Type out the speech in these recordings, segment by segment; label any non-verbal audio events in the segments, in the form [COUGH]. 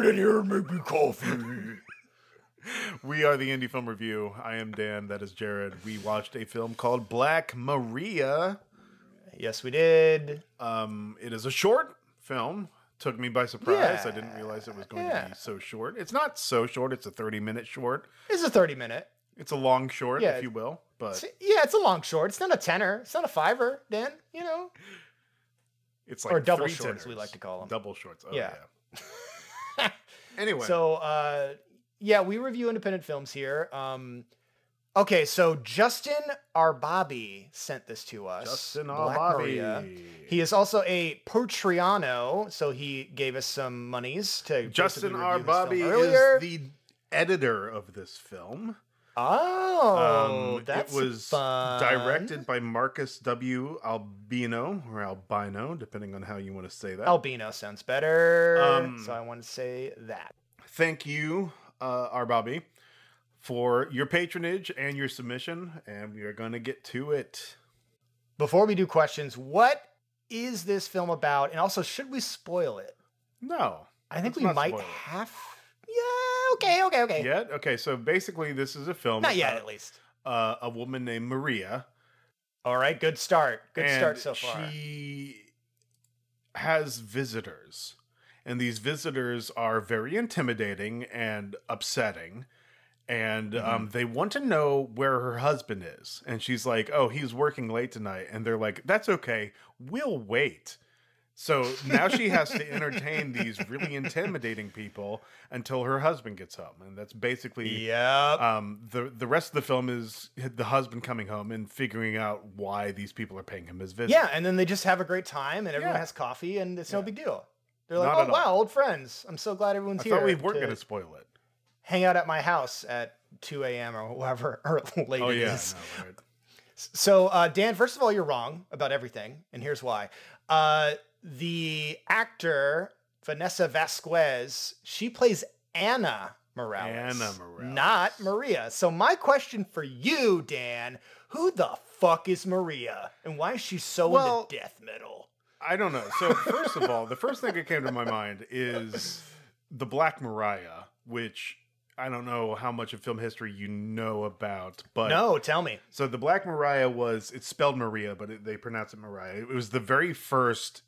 get in here and make me coffee. [LAUGHS] we are the Indie Film Review. I am Dan. That is Jared. We watched a film called Black Maria. Yes, we did. Um, it is a short film. Took me by surprise. Yeah. I didn't realize it was going to be so short. It's not so short. It's a thirty-minute short. It's a 30 minute. It's a long short, Yeah. if you will. But Yeah, it's a long short. It's not a tenor. It's not a fiver, Dan. You know? it's like Or double three shorts, we like to call them Double shorts. Oh, Yeah. yeah. [LAUGHS] anyway, So, uh, yeah, we review independent films here. Um, okay, so Justin Arbabi sent this to us. Justin Black Arbabi. Maria. He is also a Patreano, so he gave us some monies to Justin basically review this Arbabi film earlier. is the editor of this film. Oh, Um, that's it was fun. directed by Marcus W. Albino or Albino, depending on how you want to say that. Albino sounds better, Um, so I want to say that. Thank you, uh, Bobby, for your patronage and your submission, and we are going to get to it. Before we do questions, what is this film about? And also, should we spoil it? No, I think we might it. have. Yeah. Okay. Okay. Okay. Yet? Okay, so basically, this is a film Not yet, about, at least. uh, a woman named Maria. All right. Good start. Good start so far. She has visitors, and these visitors are very intimidating and upsetting. And Mm-hmm. um, they want to know where her husband is. And she's like, Oh, he's working late tonight. And they're like, That's okay. We'll wait. So now she has to [LAUGHS] entertain these really intimidating people until her husband gets home. And that's basically yeah. um, the the rest of the film is the husband coming home and figuring out why these people are paying him his visit. yeah, and then they just have a great time, and everyone Yeah. has coffee, and it's no big deal. They're like, Not "Oh all. wow, old friends! I'm so glad everyone's I here." thought we weren't going to spoil it. hang out at my house at 2 a.m. or whatever [LAUGHS] or late Oh yeah, no, right. So, uh, Dan, first of all, you're wrong about everything, and here's why. Uh, the actor Vanessa Vasquez, she plays Anna Morales, Anna Morales. not Maria. So, my question for you, Dan, who the fuck is Maria, and why is she so Well- into death metal? I don't know. So first of all, the first thing that came to my mind is the Black Mariah, which I don't know how much of film history you know about, but No, tell me. So the Black Mariah was it's spelled Maria, but it, they pronounce it Mariah. It was the very first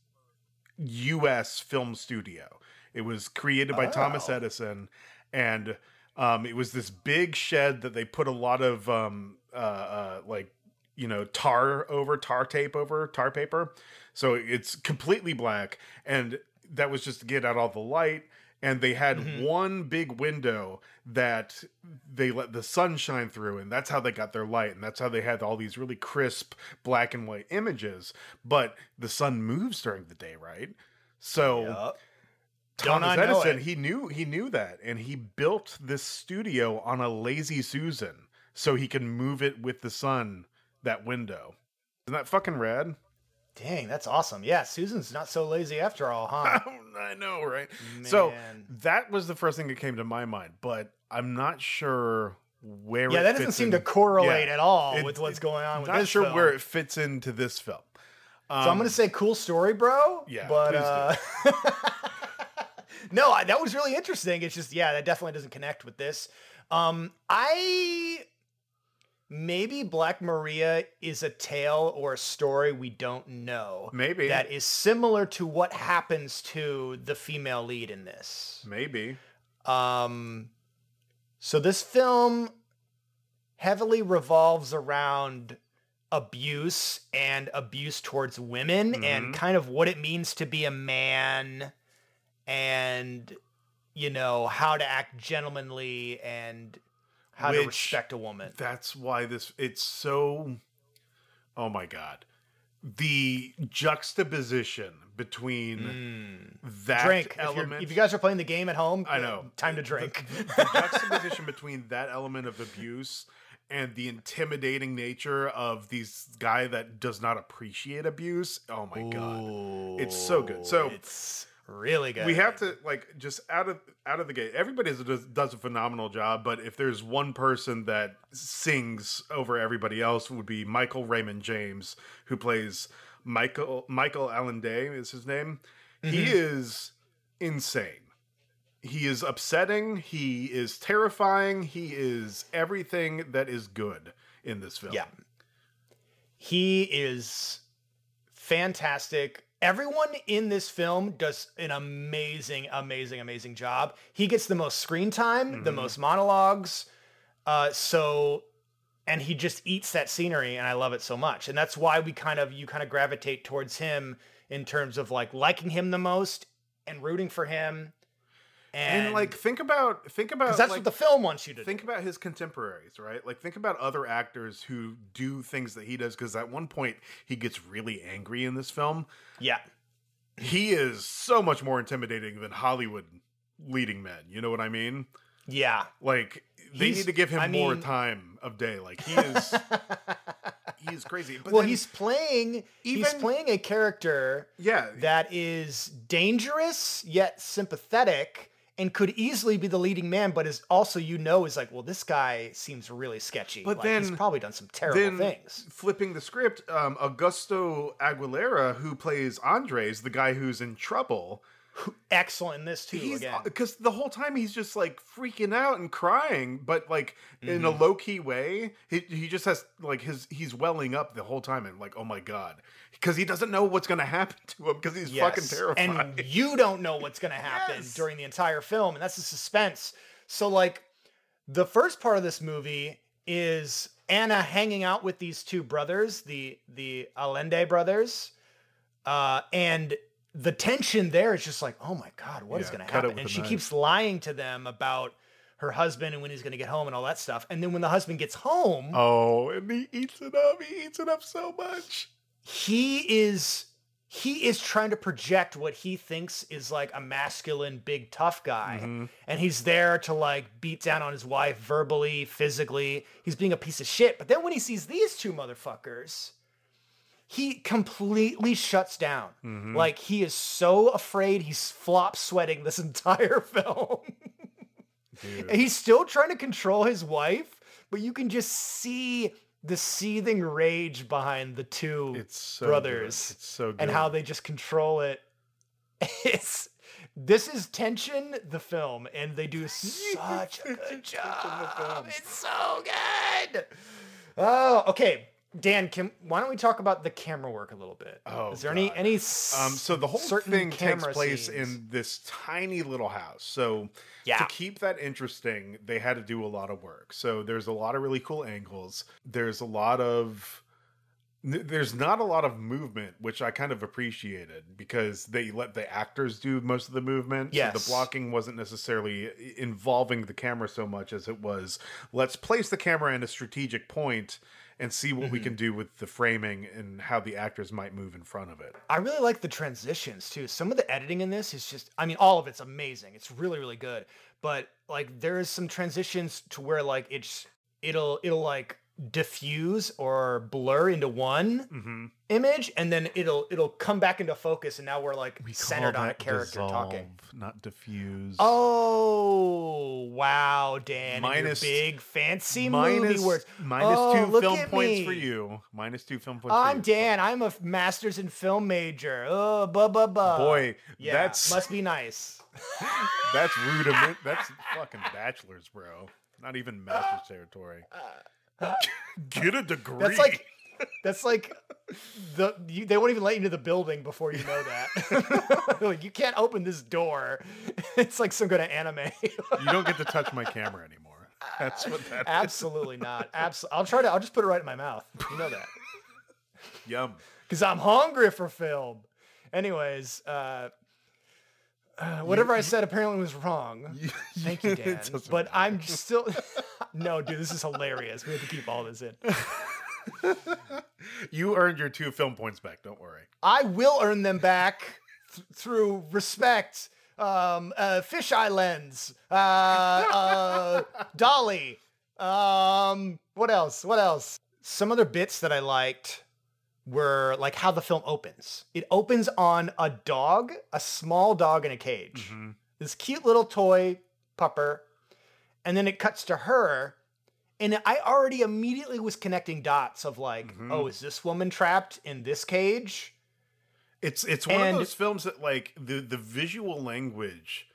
U.S. film studio. It was created by Thomas Oh. Edison, and um, it was this big shed that they put a lot of um, uh, uh, like you know tar over tar tape over tar paper, so it's completely black, and that was just to get out all the light. And they had one big window that they let the sun shine through, and that's how they got their light, and that's how they had all these really crisp black and white images. But the sun moves during the day, right? So Yup. Thomas Edison, he knew he knew that, and he built this studio on a lazy Susan so he can move it with the sun that window. Isn't that fucking rad? Dang, that's awesome. Yeah, Susan's not so lazy after all, huh? [LAUGHS] I know, right? So that was the first thing that came to my mind, but I'm not sure where. Yeah, it that doesn't seem in- to correlate Yeah. at all It- with what's going on with Not sure film. where it fits into this film. So I'm going to say cool story, bro. Yeah, but uh, [LAUGHS] no, I, that was really interesting. It's just yeah, that definitely doesn't connect with this. Um, I maybe Black Maria is a tale or a story we don't know. Maybe. that is similar to what happens to the female lead in this. Maybe. Um, so this film heavily revolves around abuse and abuse towards women Mm-hmm. and kind of what it means to be a man and you know how to act gentlemanly and how to Which- respect a woman. That's why this it's so oh my god. The juxtaposition between that Hmm. drink. If, element if you guys are playing the game at home, I know. Time to drink. the juxtaposition between that element of abuse and the intimidating nature of these guy that does not appreciate abuse. Oh my god. It's so good. So it's really good. we have to like just out of out of the gate everybody does, does a phenomenal job but if there's one person that sings over everybody else would be michael raymond james who plays michael michael allende is his name he mm-hmm. is insane he is upsetting he is terrifying he is everything that is good in this film Yeah. He is fantastic. Everyone in this film does an amazing, amazing, amazing job. He gets the most screen time, the Mhm. most monologues. Uh, so, and he just eats that scenery, and I love it so much. And that's why we kind of you kind of gravitate towards him in terms of like liking him the most and rooting for him. And, and like think about think about that's like, what the film wants you to think about his contemporaries, right? Like think about other actors who do things that he does because at one point he gets really angry in this film. Yeah. He is so much more intimidating than Hollywood leading men. You know what I mean? Yeah. Like they He's- need to give him I more mean- time of day. Like he is [LAUGHS] he's crazy. But well, then- he's playing he's playing a character yeah, that is dangerous yet sympathetic and could easily be the leading man, but is also you know is like, well, this guy seems really sketchy. But Like, he's probably done some terrible then things. flipping the script, um, Augusto Aguilera, who plays Andres, the guy who's in trouble, Excellent in this too. he's again, because the whole time he's just like freaking out and crying, but like in a Mm-hmm. low key way. He he just has like his he's welling up the whole time and like oh my god because he doesn't know what's gonna happen to him because he's fucking terrified. And you don't know what's going to happen Yes. during the entire film, and that's the suspense. So, like, the first part of this movie is Anna hanging out with these two brothers, the the Allende brothers, uh, and the tension there is just like, oh my god, what is Yeah, going to happen? And she knife. keeps lying to them about her husband and when he's going to get home and all that stuff. And then when the husband gets home, oh, and he eats it up. He eats it up so much. He is he is trying to project what he thinks is like a masculine big tough guy. Mhm. and he's there to like beat down on his wife verbally physically. He's being a piece of shit. But then when he sees these two motherfuckers he completely shuts down. Mhm. like he is so afraid he's flop sweating this [LAUGHS] entire film. And he's still trying to control his wife but you can just see the seething rage behind the two so brothers so good. and how they just control it. [LAUGHS] It's this is tension, the film, and they do such a good [LAUGHS] Tension in the film. job. It's so good. Oh, okay. Dan, can why don't we talk about the camera work a little bit? Oh, is there any God. any Um, so the whole thing takes place scenes? in this tiny little house. So Yeah. to keep that interesting, they had to do a lot of work. So there's a lot of really cool angles. There's a lot of there's not a lot of movement, which I kind of appreciated because they let the actors do most of the movement. So the blocking wasn't necessarily involving the camera so much as it was let's place the camera in a strategic point and see what we Mhm. can do with the framing and how the actors might move in front of it. I really like the transitions too. Some of the editing in this is just I mean all of it's amazing. It's really really good. But like there is some transitions to where like it's it'll it'll like diffuse or blur into one Mm-hmm. image and then it'll it'll come back into focus and now we're like centered on a character talking. not diffuse. Oh wow, Dan! Minus- big fancy minus, movie words. minus Oh, two film points for you. Minus two film points. I'm for you. Dan. I'm a master's in film major. Oh, blah blah blah. Boy, yeah, that's must be nice. [LAUGHS] that's rudiment. [LAUGHS] That's fucking bachelor's, bro. Not even master's territory. Get a degree. That's like that's like the you, they won't even let you into the building before you know that. [LAUGHS] like you can't open this door. [LAUGHS] It's like some kind of anime. you don't get to touch my camera anymore. That's what that Absolutely not. Absolutely. I'll try to. I'll just put it right in my mouth. You know that. Yum. [LAUGHS] because I'm hungry for film. Anyways, uh, uh, [SIGHS] whatever I said apparently was wrong. [LAUGHS] Thank you, Dan. But I'm still. [LAUGHS] no, dude, this is hilarious. We have to keep all this in. [LAUGHS] You earned your two film points back. Don't worry. I will earn them back th- through respect. Um, uh, fisheye lens. Uh, uh, Dolly. Um, what else? What else? Some other bits that I liked were like how the film opens. It opens on a dog, a small dog in a cage. Mhm. This cute little toy pupper. And then it cuts to her. And I already immediately was connecting dots of like, Mhm. oh, is this woman trapped in this cage? It's it's one And- of those films that like the the visual language,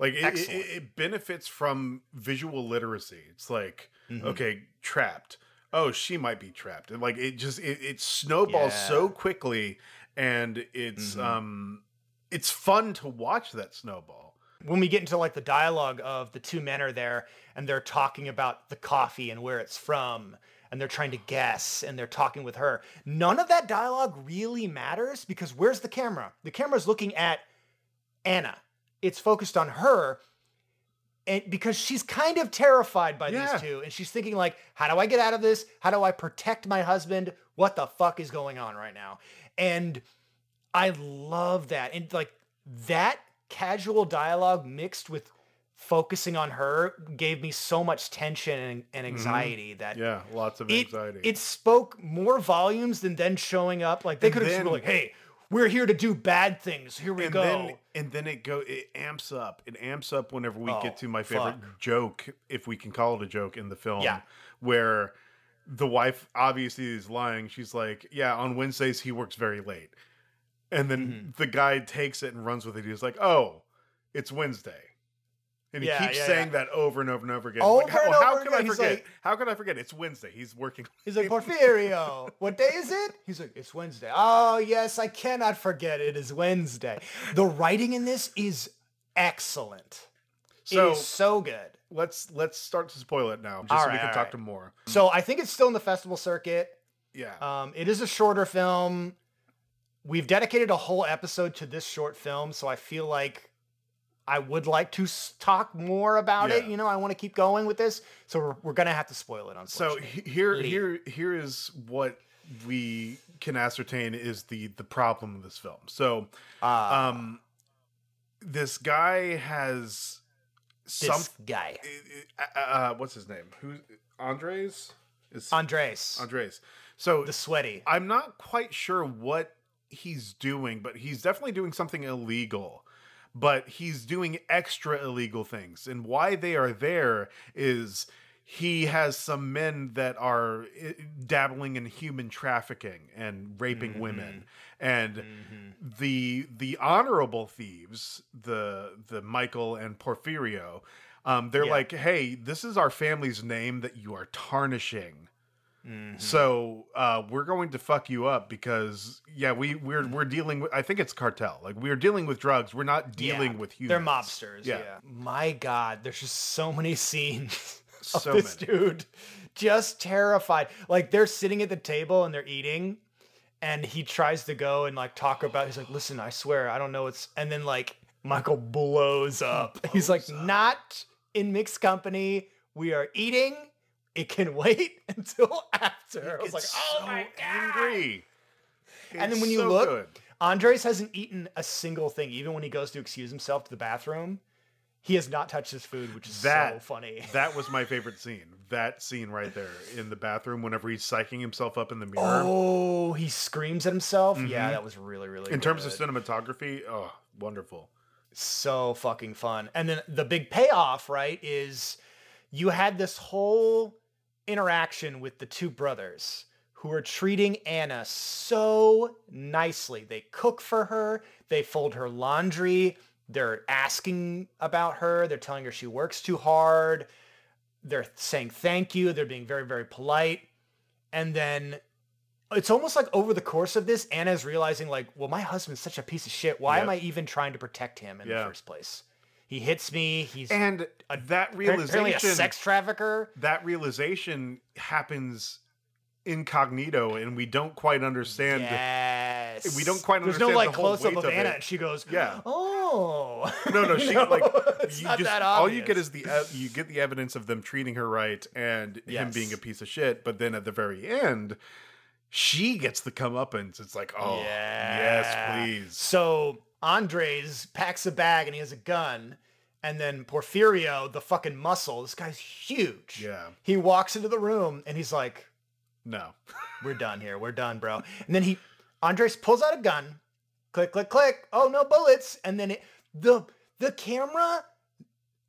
like it, it, it benefits from visual literacy. It's like Mhm. okay, trapped. Oh, she might be trapped, and like it just it, it snowballs so quickly, and it's Mhm. um it's fun to watch that snowball. when we get into like the dialogue of the two men are there and they're talking about the coffee and where it's from and they're trying to guess and they're talking with her none of that dialogue really matters because where's the camera the camera's looking at anna it's focused on her and because she's kind of terrified by Yeah. these two and she's thinking like how do i get out of this how do i protect my husband what the fuck is going on right now and i love that and like that casual dialogue mixed with focusing on her gave me so much tension and, and anxiety that Mm-hmm. Yeah, lots of it, anxiety. it spoke more volumes than then showing up like they could have just been like hey we're here to do bad things. Here we and go. then and then it go it amps up. It amps up whenever we Oh, get to my favorite fuck. joke if we can call it a joke in the film Yeah. where the wife obviously is lying. She's like yeah on wednesdays he works very late. And then Mm-hmm. the guy takes it and runs with it. He's like oh it's wednesday and he Yeah, keeps yeah, saying yeah. that over and over and over again Over like, how, and over could i again. He's forget like- how can i forget it's wednesday he's working He's like, [LAUGHS] Porfirio, what day is it? He's like, it's Wednesday. Oh, yes, I cannot forget it is Wednesday. The writing in this is excellent. so it is so good. let's let's start to spoil it now just All so right, we can talk right. to more So I think it's still in the festival circuit. yeah Um, it is a shorter film. We've dedicated a whole episode to this short film, so I feel like I would like to talk more about it. You know, I want to keep going with this, so we're, we're gonna have to spoil it. So Unfortunately. he- here, here, here is what we can ascertain is the the problem of this film. So, Ah, um, this guy has this some. guy, Uh, uh, what's his name? Who? Andres? Is Andres, Andres? So the sweaty. I'm not quite sure what he's doing, but he's definitely doing something illegal. But he's doing extra illegal things. And why they are there is he has some men that are eh, dabbling in human trafficking and raping women. And the the honorable thieves, the the Michael and Porfirio, um, they're Yeah. like, hey, this is our family's name that you are tarnishing. Mm-hmm. So uh, we're going to fuck you up because yeah, we we're we're dealing with. I think it's cartel. Like we're dealing with drugs. We're not dealing Yeah, with humans. They're mobsters. Yeah. Yeah. My God, there's just so many [LAUGHS] scenes of So this many. dude just terrified. Like they're sitting at the table and they're eating, and he tries to go and like talk about. He's like, "Listen, I swear, I don't know what's." And then like Michael blows up. [LAUGHS] he's like, "Not in mixed company. We are eating. It can wait [LAUGHS] until after." I was like, "Oh so my God." angry. And then when you so look, good. Andres hasn't eaten a single thing, even when he goes to excuse himself to the bathroom. He has not touched his food, which is so funny. [LAUGHS] that was my favorite scene. That scene right there in the bathroom, whenever he's psyching himself up in the mirror. Oh, he screams at himself. Yeah, Mhm. that was really, really. in terms of cinematography, oh, wonderful. so fucking fun. And then the big payoff, right, is you had this whole interaction with the two brothers who are treating Anna so nicely. They cook for her, they fold her laundry, they're asking about her, they're telling her she works too hard, they're saying thank you, they're being very, very polite. And then it's almost like over the course of this, Anna's realizing like, well, my husband's such a piece of shit. Why am I even trying to protect him in Yeah. the first place? He hits me. He's And that apparently a realization, sex trafficker. that realization happens incognito, and we don't quite understand. Yes. we don't quite There's no like the close up of of Anna, it. and she goes, Yeah. Oh. No, no, she [LAUGHS] like it's you not just that all you get is the ev- you get the evidence of them treating her right and him being a piece of shit, but then at the very end, she gets the comeuppance. It's like, oh yes, please. So Andres packs a bag and he has a gun. And then Porfirio, the fucking muscle, this guy's huge. Yeah. He walks into the room and he's like, No. [LAUGHS] We're done here. We're done, bro. And then he, Andres pulls out a gun. Click, click, click. Oh, no bullets. And then it, the the camera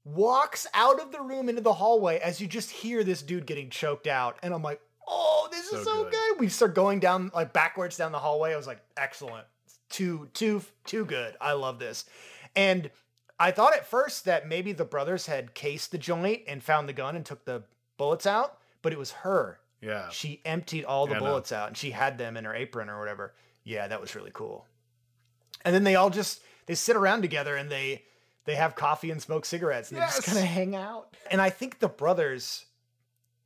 walks out of the room into the hallway as you just hear this dude getting choked out. And I'm like, oh, this So is so good. good. We start going down like backwards down the hallway. I was like, excellent. Too, too, too good. I love this. And I thought at first that maybe the brothers had cased the joint and found the gun and took the bullets out, but it was her. Yeah. She emptied all the know. bullets out and she had them in her apron or whatever. Yeah, that was really cool. And then they all just they sit around together and they they have coffee and smoke cigarettes and they just kind of hang out. And I think the brothers,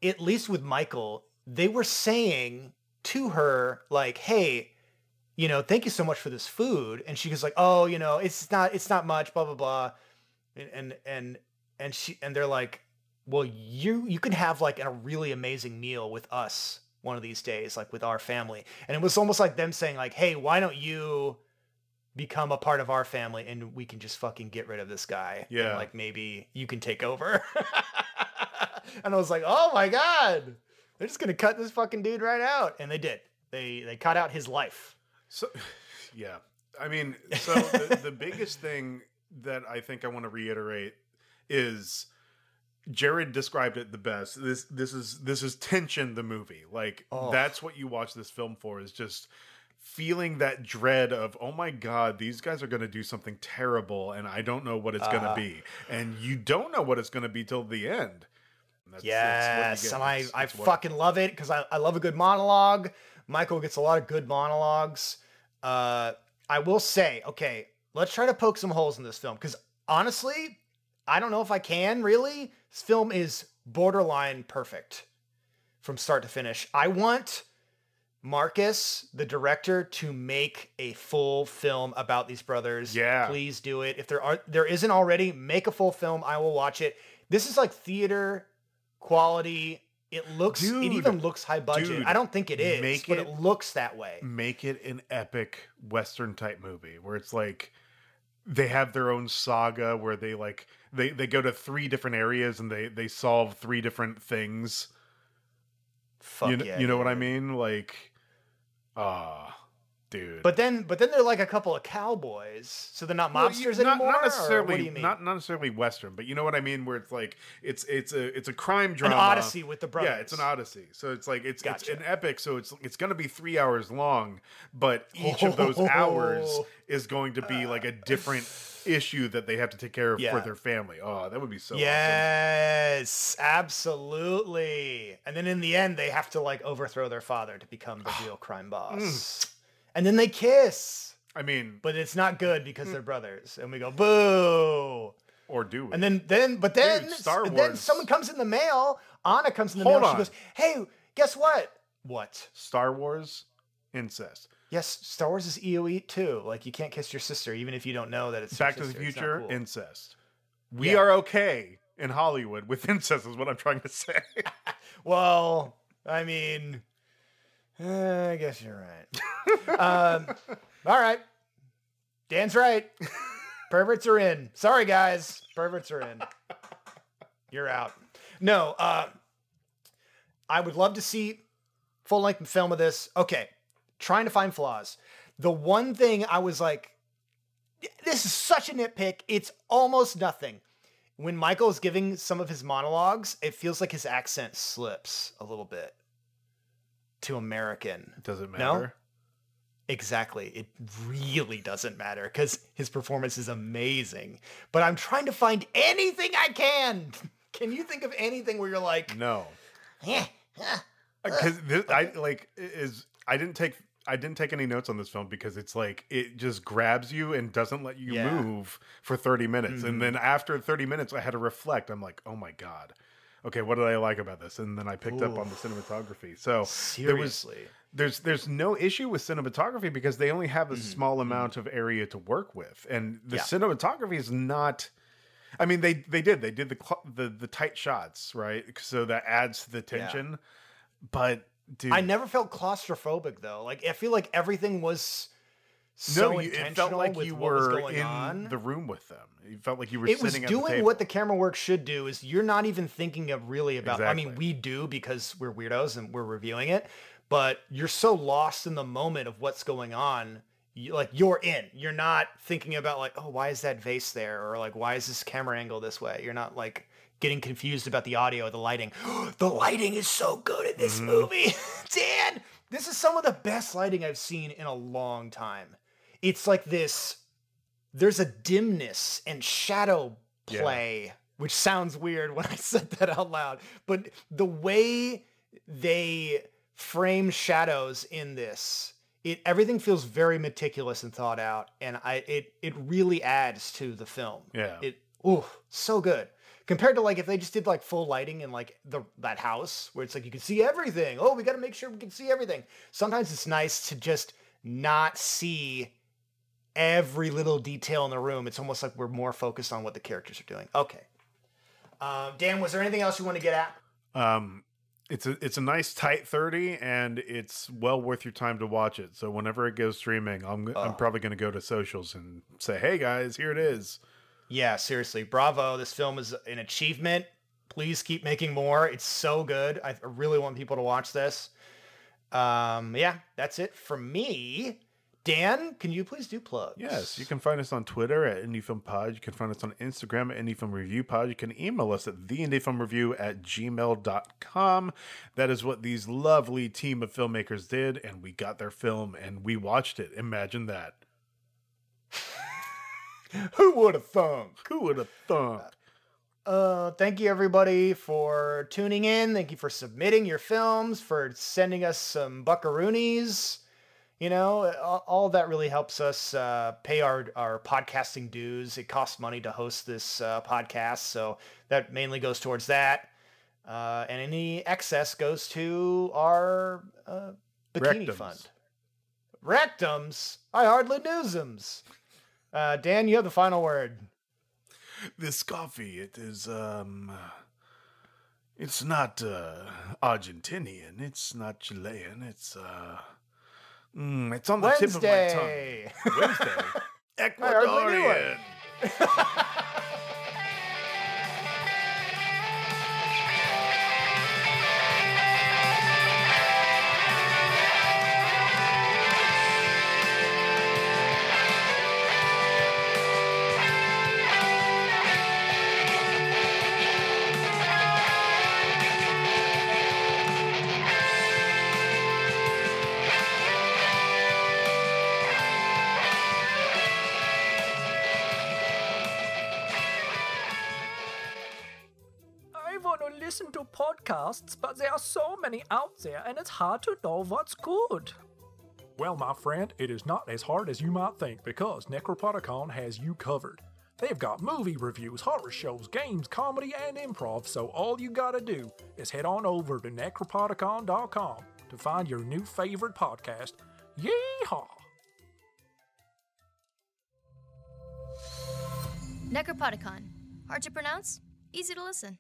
at least with Michael, they were saying to her like, "Hey, you know, thank you so much for this food." And she was like, "Oh, you know, it's not it's not much, blah blah blah." And and and and she and they're like, "Well, you you can have like a really amazing meal with us one of these days, like with our family." And it was almost like them saying like, "Hey, why don't you become a part of our family and we can just fucking get rid of this guy. and, Yeah. like maybe you can take over. [LAUGHS] and I was like, oh my God. They're just gonna cut this fucking dude right out. And they did. They they cut out his life. So, [SIGHS] yeah. I mean, so the, the [LAUGHS] biggest thing that I think I want to reiterate is Jared described it the best. This this is this is tension the movie. Like Oh. that's what you watch this film for is just feeling that dread of oh my god these guys are going to do something terrible and I don't know what it's going Uh-huh. to be and you don't know what it's going to be till the end. That's- that's Yes, get. and I, It's- I fucking love it because I, I love a good monologue. Michael gets a lot of good monologues. Uh, I will say, okay, let's try to poke some holes in this film because honestly, I don't know if I can really. This film is borderline perfect from start to finish. I want Marcus, the director, to make a full film about these brothers. Yeah. Please do it. If there are there isn't already, make a full film. I will watch it. This is like theater quality. It looks it even looks high budget. dude, I don't think it is, make but it- it looks that way. make it an epic western type movie where it's like they have their own saga where they like they they go to three different areas and they they solve three different things Fuck you know, yeah, you know what i mean like ah dude But then but then they're like a couple of cowboys. So they're not Well, mobsters you- not, anymore. not necessarily what do you mean? not not necessarily western but you know what i mean where it's like it's it's a it's a crime drama, An odyssey with the brothers. Yeah, it's an odyssey. So it's like it's Gotcha. it's an epic. So it's it's going to be three hours long, but each of those hours Oh. is going to be like a different issue that they have to take care of Yeah. for their family. Oh, that would be so. awesome. Yes, absolutely. And then in the end, they have to like overthrow their father to become the [SIGHS] real crime boss. Mm. And then they kiss, I mean, but it's not good because Mm. they're brothers. And we go boo. or do we? And then then but then Dude, Star and then someone comes in the mail. Anna comes in the Hold mail. on. She goes, "Hey, guess what? What? Star Wars incest. Yes, Star Wars is EOE too. Like you can't kiss your sister even if you don't know that it's your Back to the sister. It's not Future cool. incest. We Yeah. are okay in Hollywood with [LAUGHS] incest. Is what I'm trying to say. [LAUGHS] Well, I mean, eh, I guess you're right. um, all right. Dan's right. Perverts are in. Sorry, guys. Perverts are in. You're out. No, uh, I would love to see full length film of this. Okay. Trying to find flaws. The one thing I was like, this is such a nitpick. It's almost nothing when Michael is giving some of his monologues, it feels like his accent slips a little bit to American. Does it No? matter? Exactly. It really doesn't matter because his performance is amazing. But I'm trying to find anything I can. [LAUGHS] Can you think of anything where you're like, No. because this, I like is I didn't take I didn't take any notes on this film because it's like it just grabs you and doesn't let you Yeah. move for 30 minutes Mhm. and then after 30 minutes I had to reflect I'm like oh my god okay what did I like about this and then I picked up on the cinematography so there was seriously? there's there's no issue with cinematography because they only have a Mhm, small mhm. amount of area to work with and the Yeah. cinematography is not I mean they they did they did the cl- the the tight shots right so that adds to the tension but dude I never felt claustrophobic though. Like I feel like everything was so no, you, intentional it felt like you what was were going in on. the room with them. It felt like you were it was the doing table. what the camera work should do is you're not even thinking of really about i mean we do because we're weirdos and we're reviewing it but you're so lost in the moment of what's going on you, like you're in. You're not thinking about like oh why is that vase there? or like why is this camera angle this way? You're not like getting confused about the audio or the lighting. [GASPS] The lighting is so good in this mm-hmm. movie. [LAUGHS] Dan this is some of the best lighting i've seen in a long time it's like this there's a dimness and shadow Yeah. play, which sounds weird when I [LAUGHS] said that out loud, but the way they frame shadows in this, it everything feels very meticulous and thought out, and I it it really adds to the film. Yeah. It ooh, so good. Compared to like if they just did like full lighting in like the that house where it's like you can see everything. Oh, we got to make sure we can see everything. Sometimes it's nice to just not see every little detail in the room. It's almost like we're more focused on what the characters are doing. Okay. Um, Dan, was there anything else you want to get at? Um, it's a it's a nice tight thirty, and it's well worth your time to watch it. So whenever it goes streaming, I'm Oh. I'm probably going to go to socials and say, "Hey guys, here it is." Yeah, seriously, bravo. This film is an achievement. Please keep making more. It's so good. I really want people to watch this. Um, yeah, that's it for me. Dan, can you please do plugs? Yes, you can find us on Twitter at IndieFilmPod. You can find us on Instagram at IndieFilmReviewPod. You can email us at theindiefilmreview at gmail.com. That is what these lovely team of filmmakers did, and we got their film and we watched it. Imagine that. [LAUGHS] Who would have thunk? Who would have thunk? Uh, thank you everybody for tuning in. Thank you for submitting your films, for sending us some buckaroonies. You know, all, that really helps us uh, pay our, our podcasting dues. It costs money to host this uh, podcast, so that mainly goes towards that. Uh, and any excess goes to our uh, bikini Rectums. fund. Rectums? I hardly knew them. Uh, Dan, you have the final word. This coffee, it is, um, it's not, uh, Argentinian. It's not Chilean. It's, uh, mm, it's on the tip of my tongue. Wednesday. hardly [LAUGHS] knew. Ecuadorian. [LAUGHS] podcasts, but there are so many out there and it's hard to know what's good. Well, my friend, it is not as hard as you might think because Necropodicon has you covered. They've got movie reviews, horror shows, games, comedy, and improv, so all you gotta do is head on over to necropodicon.com to find your new favorite podcast. Yeehaw! Necropodicon. Hard to pronounce? Easy to listen.